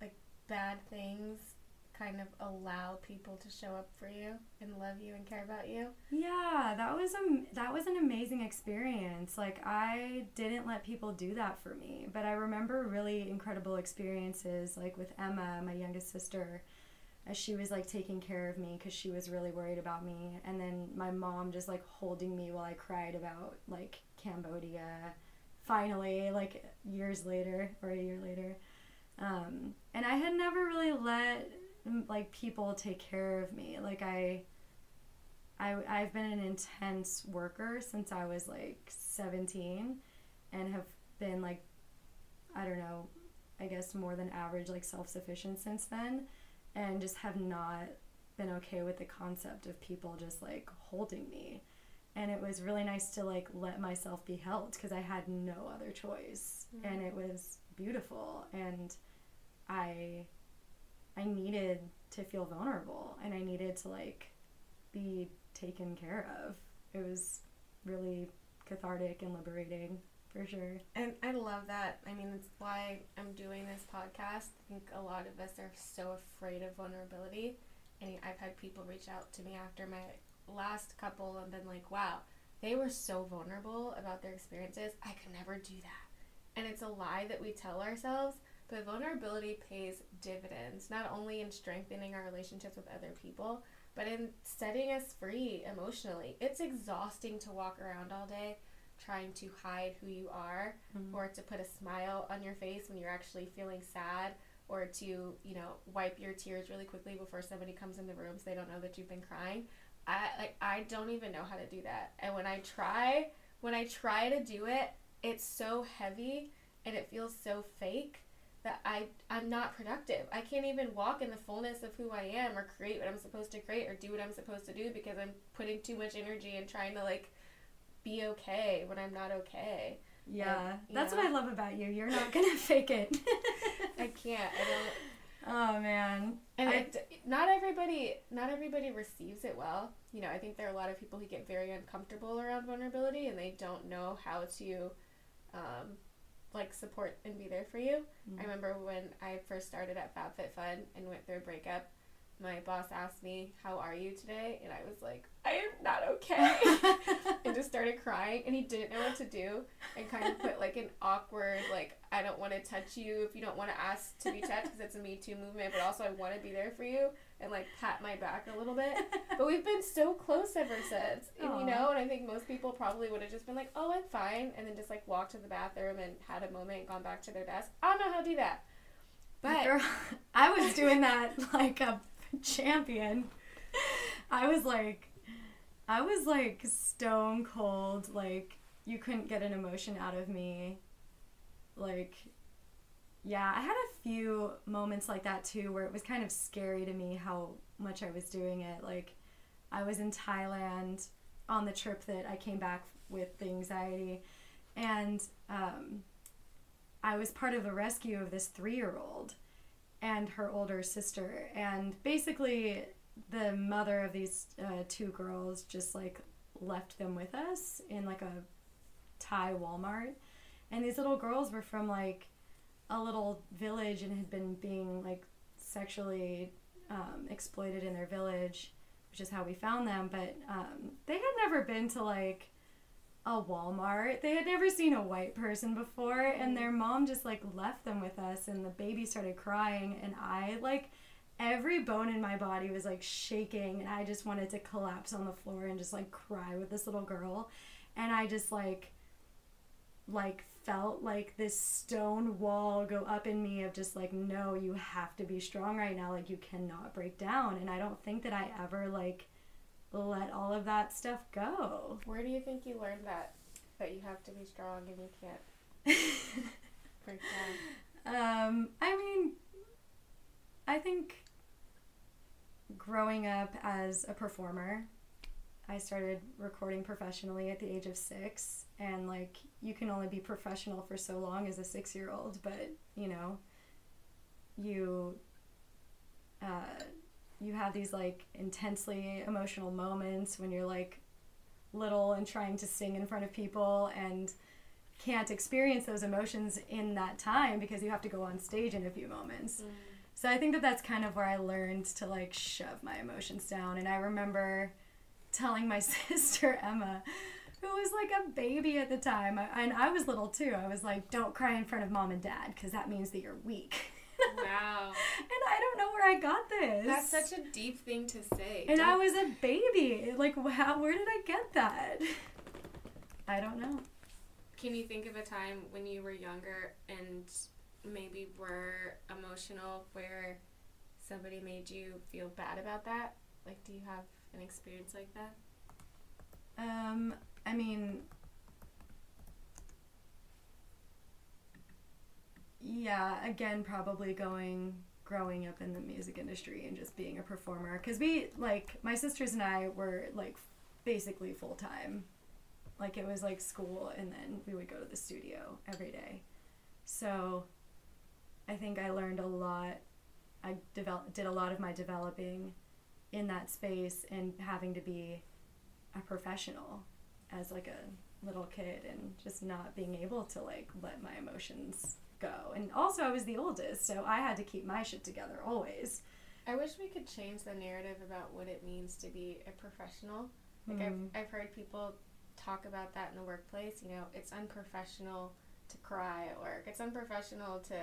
Like bad things kind of allow people to show up for you and love you and care about you. Yeah, that was a that was an amazing experience. Like I didn't let people do that for me, but I remember really incredible experiences like with Emma, my youngest sister, as she was like taking care of me cuz she was really worried about me, and then my mom just like holding me while I cried about like Cambodia finally like years later or a year later. Um, and I had never really let like people take care of me. Like I I I've been an intense worker since I was like 17 and have been like I don't know, I guess more than average like self-sufficient since then and just have not been okay with the concept of people just like holding me. And it was really nice to like let myself be held because I had no other choice mm-hmm. and it was beautiful and I I needed to feel vulnerable and I needed to like be taken care of. It was really cathartic and liberating for sure. And I love that. I mean, that's why I'm doing this podcast. I think a lot of us are so afraid of vulnerability. And I've had people reach out to me after my last couple and been like, wow, they were so vulnerable about their experiences. I could never do that. And it's a lie that we tell ourselves but vulnerability pays dividends, not only in strengthening our relationships with other people, but in setting us free emotionally. It's exhausting to walk around all day trying to hide who you are mm-hmm. or to put a smile on your face when you're actually feeling sad or to, you know, wipe your tears really quickly before somebody comes in the room so they don't know that you've been crying. I like I don't even know how to do that. And when I try, when I try to do it, it's so heavy and it feels so fake that I I'm not productive. I can't even walk in the fullness of who I am or create what I'm supposed to create or do what I'm supposed to do because I'm putting too much energy and trying to like be okay when I'm not okay. Yeah, and, that's know? what I love about you. You're not gonna fake it. I can't. I don't. Oh man. And I, it, not everybody not everybody receives it well. You know, I think there are a lot of people who get very uncomfortable around vulnerability and they don't know how to um, like support and be there for you. Mm-hmm. I remember when I first started at FabFitFun and went through a breakup, my boss asked me, "How are you today?" and I was like, "I am not okay," and just started crying. And he didn't know what to do, and kind of put like an awkward, like, "I don't want to touch you if you don't want to ask to be touched because it's a Me Too movement, but also I want to be there for you." and like pat my back a little bit. but we've been so close ever since. And, you know, and I think most people probably would have just been like, "Oh, I'm fine," and then just like walked to the bathroom and had a moment and gone back to their desk. I don't know how to do that. But Girl, I was doing that like a champion. I was like I was like stone cold like you couldn't get an emotion out of me. Like yeah, I had a few moments like that too where it was kind of scary to me how much I was doing it. Like, I was in Thailand on the trip that I came back with the anxiety, and um, I was part of a rescue of this three year old and her older sister. And basically, the mother of these uh, two girls just like left them with us in like a Thai Walmart. And these little girls were from like a little village and had been being like sexually um, exploited in their village, which is how we found them. But um, they had never been to like a Walmart. They had never seen a white person before, and their mm. mom just like left them with us, and the baby started crying, and I like every bone in my body was like shaking, and I just wanted to collapse on the floor and just like cry with this little girl, and I just like like felt like this stone wall go up in me of just like no you have to be strong right now. Like you cannot break down. And i don't think that i ever like let all of that stuff go Where do you think you learned that? That you have to be strong and you can't break down. um i mean i think growing up as a performer i started recording professionally at the age of six and like you can only be professional for so long as a six year old but you know you uh, you have these like intensely emotional moments when you're like little and trying to sing in front of people and can't experience those emotions in that time because you have to go on stage in a few moments. Mm. So i think that that's kind of where i learned to like shove my emotions down. And i remember telling my sister emma who was like a baby at the time and i was little too i was like don't cry in front of mom and dad because that means that you're weak Wow. and i don't know where i got this That's such a deep thing to say. and I Don't- was a baby. Like, how, where did I get that? I don't know. Can you think of a time when you were younger and maybe were emotional where somebody made you feel bad about that? Like, do you have an experience like that? Um, I mean, yeah, again, probably going, growing up in the music industry and just being a performer. Because we, like, my sisters and I were, like, basically full time. Like, it was like school, and then we would go to the studio every day. So, I think I learned a lot. I develop, did a lot of my developing in that space and having to be a professional as like a little kid and just not being able to like let my emotions go. And also I was the oldest, so I had to keep my shit together always. I wish we could change the narrative about what it means to be a professional. Like, Mm. I've, I've heard people talk about that in the workplace. You know, it's unprofessional to cry at work, it's unprofessional to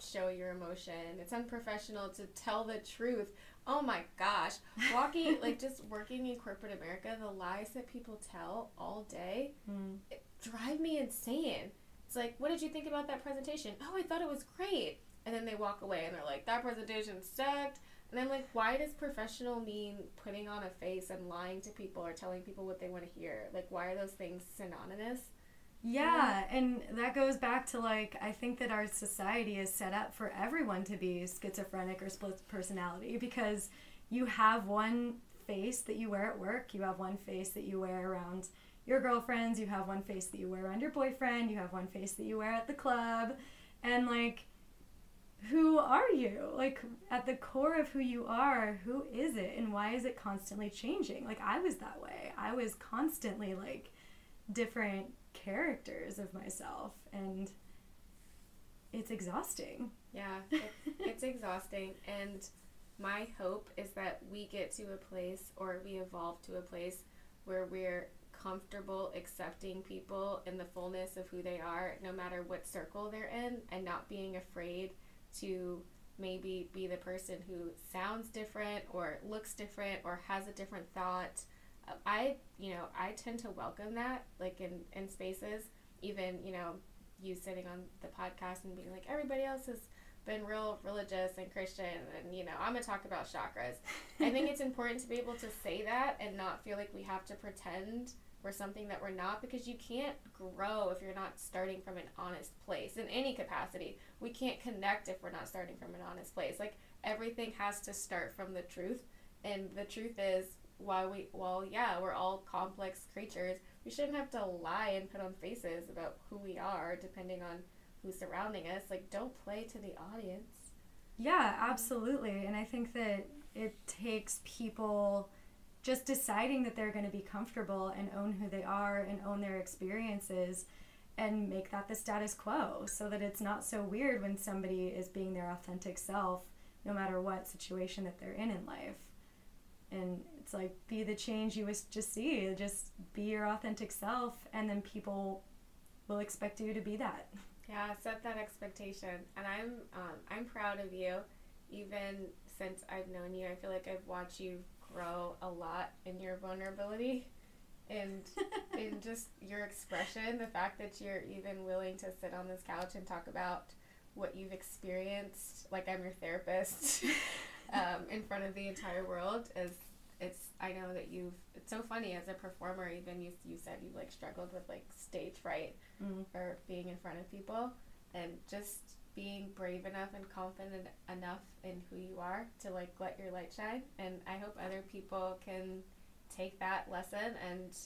show your emotion, it's unprofessional to tell the truth. Oh my gosh. Walking, like, just working in corporate America, the lies that people tell all day Mm. it drive me insane. It's like, what did you think about that presentation? Oh, I thought it was great. And then they walk away and they're like, that presentation sucked. And I'm like, why does professional mean putting on a face and lying to people or telling people what they want to hear? Like, why are those things synonymous? Yeah, and that goes back to like I think that our society is set up for everyone to be schizophrenic or split personality because you have one face that you wear at work, you have one face that you wear around your girlfriends, you have one face that you wear around your boyfriend, you have one face that you wear at the club, and like who are you? Like at the core of who you are, who is it and why is it constantly changing? Like I was that way. I was constantly like different characters of myself and it's exhausting. Yeah, it, it's exhausting. And my hope is that we get to a place or we evolve to a place where we're comfortable accepting people in the fullness of who they are, no matter what circle they're in, and not being afraid to maybe be the person who sounds different or looks different or has a different thought. I, you know, I tend to welcome that, like in, in spaces, even, you know, you sitting on the podcast and being like, everybody else has been real religious and Christian, and you know, I'm gonna talk about chakras. I think it's important to be able to say that and not feel like we have to pretend we're something that we're not because you can't grow if you're not starting from an honest place in any capacity. We can't connect if we're not starting from an honest place. Like everything has to start from the truth, and the truth is why we well yeah we're all complex creatures we shouldn't have to lie and put on faces about who we are depending on who's surrounding us like don't play to the audience Yeah, absolutely. And I think that it takes people just deciding that they're going to be comfortable and own who they are and own their experiences and make that the status quo so that it's not so weird when somebody is being their authentic self no matter what situation that they're in in life. And it's like be the change you wish to see just be your authentic self and then people will expect you to be that. Yeah set that expectation. And i'm um, i'm proud of you even since i've known you. I feel like i've watched you grow a lot in your vulnerability and in just your expression the fact that you're even willing to sit on this couch and talk about what you've experienced like i'm your therapist um, in front of the entire world is it's i know that you've it's so funny as a performer even you, you said you like struggled with like stage fright mm-hmm. or being in front of people and just being brave enough and confident enough in who you are to like let your light shine. And i hope other people can take that lesson and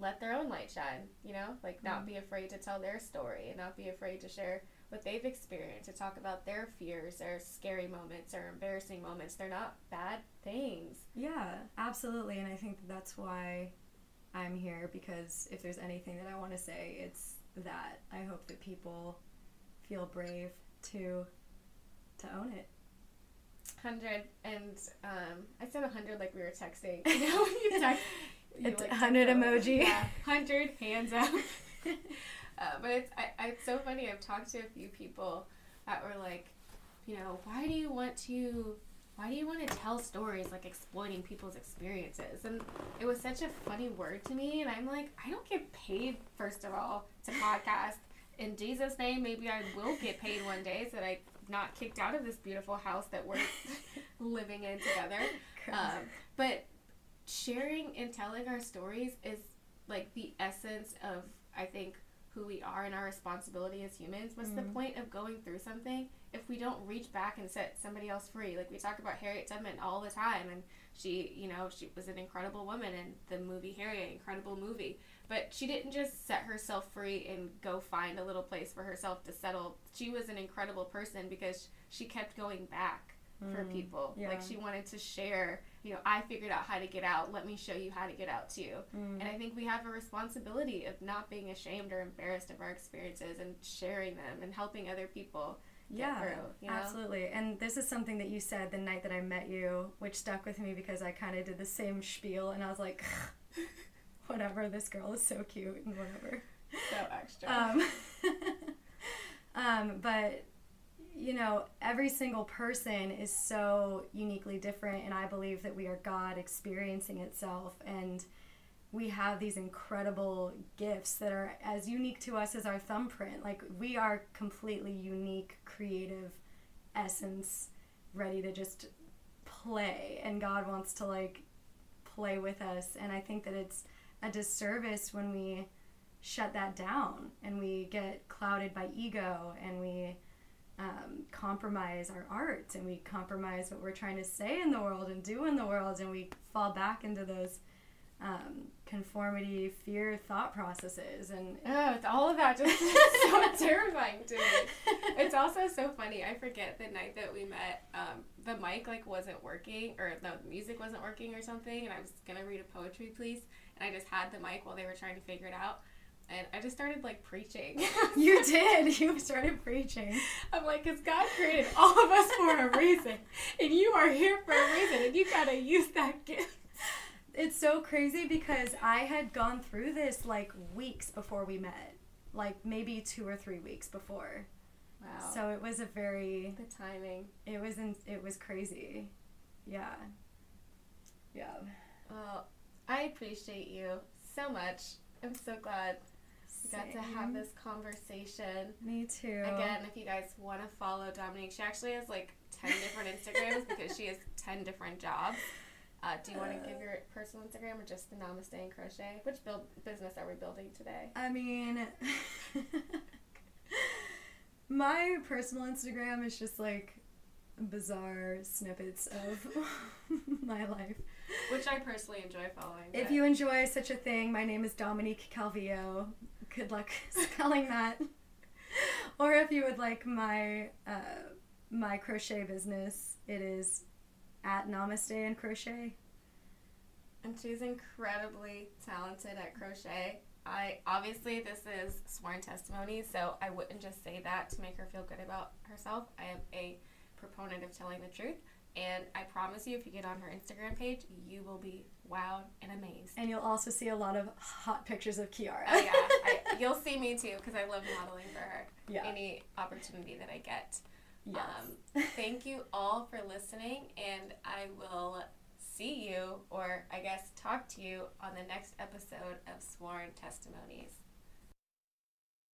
let their own light shine you know? Like not mm-hmm. be afraid to tell their story and not be afraid to share what they've experienced to talk about their fears their scary moments or embarrassing moments. They're not bad things. Yeah absolutely. And i think that's why i'm here because if there's anything that i want to say it's that. I hope that people feel brave to to own it. Hundred and um, I said hundred like we were texting. You know, you text, you like hundred emoji. Yeah, hundred hands up. uh, but it's I, it's so funny. I've talked to a few people that were like, you know, why do you want to why do you want to tell stories like exploiting people's experiences? And it was such a funny word to me. And I'm like, I don't get paid, first of all, to podcast in Jesus' name, maybe I will get paid one day so that I'm not kicked out of this beautiful house that we're living in together. Um, but sharing and telling our stories is like the essence of, I think, who we are and our responsibility as humans. What's mm-hmm. the point of going through something if we don't reach back and set somebody else free? Like we talk about Harriet Tubman all the time, and she, you know, she was an incredible woman in the movie Harriet, incredible movie. But she didn't just set herself free and go find a little place for herself to settle. She was an incredible person because she kept going back mm, for people. Yeah. Like she wanted to share, you know, I figured out how to get out. Let me show you how to get out too. Mm. And I think we have a responsibility of not being ashamed or embarrassed of our experiences and sharing them and helping other people yeah, through, you know? absolutely. And this is something that you said the night that I met you, which stuck with me because I kind of did the same spiel, and I was like, whatever, this girl is so cute and whatever. So extra. Um, um, but you know, every single person is so uniquely different, and I believe that we are God experiencing itself, and we have these incredible gifts that are as unique to us as our thumbprint. Like, we are completely unique, creative essence, ready to just play, and God wants to like play with us, and I think that it's a disservice when we shut that down and we get clouded by ego and we um, compromise our art and we compromise what we're trying to say in the world and do in the world and we fall back into those um, conformity fear thought processes and oh it's all of that just so terrifying to me it's also so funny i forget the night that we met um, the mic like wasn't working or no the music wasn't working or something and i was gonna read a poetry piece and I just had the mic while they were trying to figure it out. And I just started like preaching. you did. You started preaching. I'm like, because God created all of us for a reason, and you are here for a reason, and you gotta use that gift. It's so crazy because I had gone through this like weeks before we met, like maybe two or three weeks before. Wow. So it was a very the timing. It was in, it was crazy. Yeah. Yeah. Well, I appreciate you so much. I'm so glad we got to have this conversation. Me too. Again, if you guys want to follow Dominique, she actually has like 10 different Instagrams because she has 10 different jobs. Uh, do you want to give your personal Instagram or just the Namaste and Crochet? Which build business are we building today? I mean, my personal Instagram is just like bizarre snippets of my life. Which I personally enjoy following. If you enjoy such a thing, my name is Dominique Calvillo. Good luck spelling that. or if you would like my uh, my crochet business, it is at Namaste and Crochet. And she's incredibly talented at crochet. I obviously this is sworn testimony, so I wouldn't just say that to make her feel good about herself. I am a proponent of telling the truth, and I promise you, if you get on her Instagram page, you will be wowed and amazed. And you'll also see a lot of hot pictures of Kiara. Oh yeah, I, you'll see me too because I love modeling for her. Yeah. Any opportunity that I get. Yes. Um, thank you all for listening, and I will see you, or I guess talk to you, on the next episode of Sworn Testimonies.